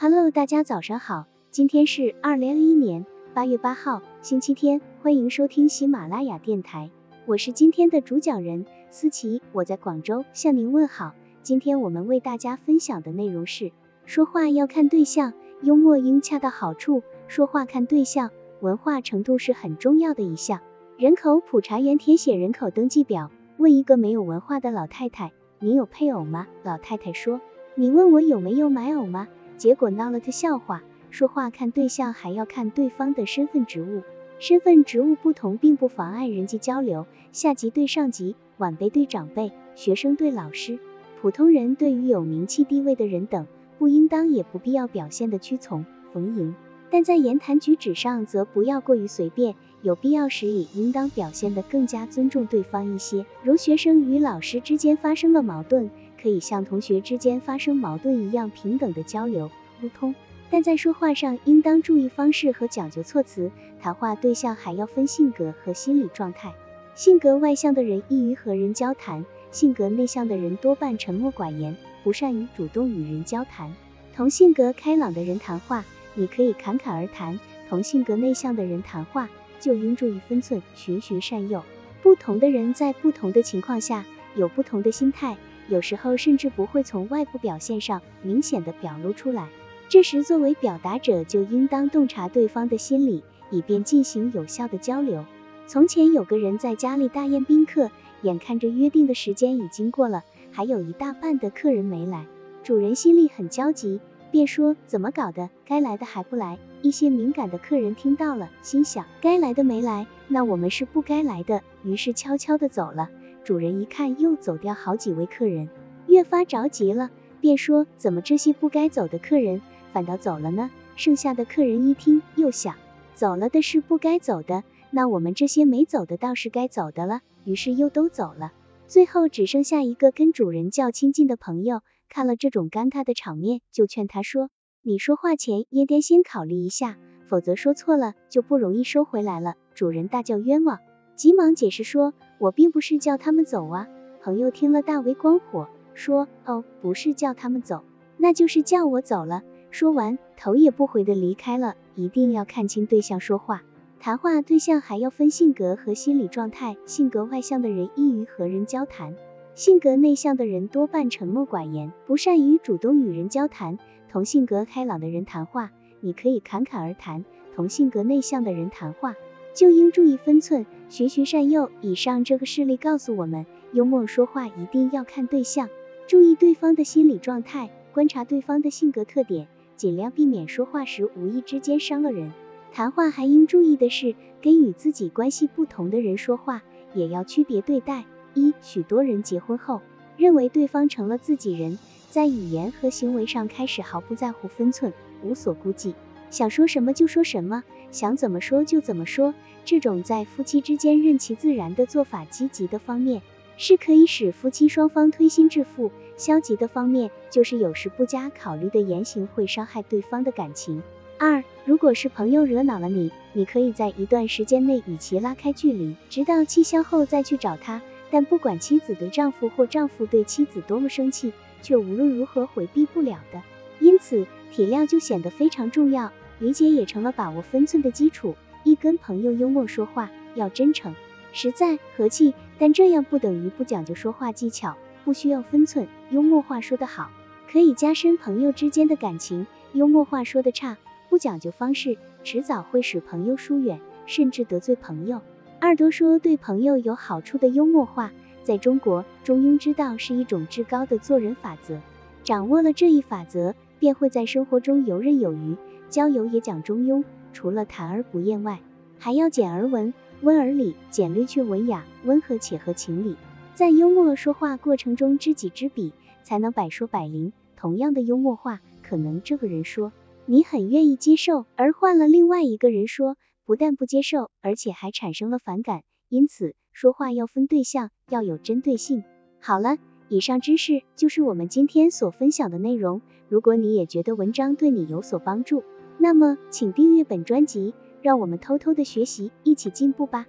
Hello，大家早上好，今天是二零二一年八月八号，星期天，欢迎收听喜马拉雅电台，我是今天的主讲人思琪，我在广州向您问好。今天我们为大家分享的内容是，说话要看对象，幽默应恰到好处。说话看对象，文化程度是很重要的一项。人口普查员填写人口登记表，问一个没有文化的老太太，你有配偶吗？老太太说，你问我有没有买偶吗？结果闹了个笑话。说话看对象，还要看对方的身份职务。身份职务不同，并不妨碍人际交流。下级对上级，晚辈对长辈，学生对老师，普通人对于有名气地位的人等，不应当也不必要表现的屈从逢迎。但在言谈举止上，则不要过于随便，有必要时也应当表现得更加尊重对方一些。如学生与老师之间发生了矛盾。可以像同学之间发生矛盾一样平等的交流沟通，但在说话上应当注意方式和讲究措辞。谈话对象还要分性格和心理状态。性格外向的人易于和人交谈，性格内向的人多半沉默寡言，不善于主动与人交谈。同性格开朗的人谈话，你可以侃侃而谈；同性格内向的人谈话，就应注意分寸，循循善诱。不同的人在不同的情况下有不同的心态。有时候甚至不会从外部表现上明显的表露出来，这时作为表达者就应当洞察对方的心理，以便进行有效的交流。从前有个人在家里大宴宾客，眼看着约定的时间已经过了，还有一大半的客人没来，主人心里很焦急，便说怎么搞的，该来的还不来？一些敏感的客人听到了，心想该来的没来，那我们是不该来的，于是悄悄的走了。主人一看又走掉好几位客人，越发着急了，便说：怎么这些不该走的客人反倒走了呢？剩下的客人一听，又想，走了的是不该走的，那我们这些没走的倒是该走的了，于是又都走了。最后只剩下一个跟主人较亲近的朋友，看了这种尴尬的场面，就劝他说：你说话前应该先考虑一下，否则说错了就不容易收回来了。主人大叫冤枉。急忙解释说：“我并不是叫他们走啊。”朋友听了大为光火，说：“哦，不是叫他们走，那就是叫我走了。”说完，头也不回的离开了。一定要看清对象说话，谈话对象还要分性格和心理状态。性格外向的人易于和人交谈，性格内向的人多半沉默寡言，不善于主动与人交谈。同性格开朗的人谈话，你可以侃侃而谈；同性格内向的人谈话。就应注意分寸，循循善诱。以上这个事例告诉我们，幽默说话一定要看对象，注意对方的心理状态，观察对方的性格特点，尽量避免说话时无意之间伤了人。谈话还应注意的是，跟与自己关系不同的人说话，也要区别对待。一，许多人结婚后，认为对方成了自己人，在语言和行为上开始毫不在乎分寸，无所顾忌，想说什么就说什么。想怎么说就怎么说，这种在夫妻之间任其自然的做法，积极的方面是可以使夫妻双方推心置腹；消极的方面就是有时不加考虑的言行会伤害对方的感情。二，如果是朋友惹恼了你，你可以在一段时间内与其拉开距离，直到气消后再去找他。但不管妻子对丈夫或丈夫对妻子多么生气，却无论如何回避不了的，因此体谅就显得非常重要。理解也成了把握分寸的基础。一跟朋友幽默说话，要真诚、实在、和气，但这样不等于不讲究说话技巧，不需要分寸。幽默话说得好，可以加深朋友之间的感情；幽默话说得差，不讲究方式，迟早会使朋友疏远，甚至得罪朋友。二多说对朋友有好处的幽默话，在中国，中庸之道是一种至高的做人法则。掌握了这一法则，便会在生活中游刃有余。交友也讲中庸，除了谈而不厌外，还要简而文，温而理，简略却文雅，温和且合情理。在幽默说话过程中，知己知彼，才能百说百灵。同样的幽默话，可能这个人说你很愿意接受，而换了另外一个人说，不但不接受，而且还产生了反感。因此，说话要分对象，要有针对性。好了，以上知识就是我们今天所分享的内容。如果你也觉得文章对你有所帮助，那么，请订阅本专辑，让我们偷偷的学习，一起进步吧。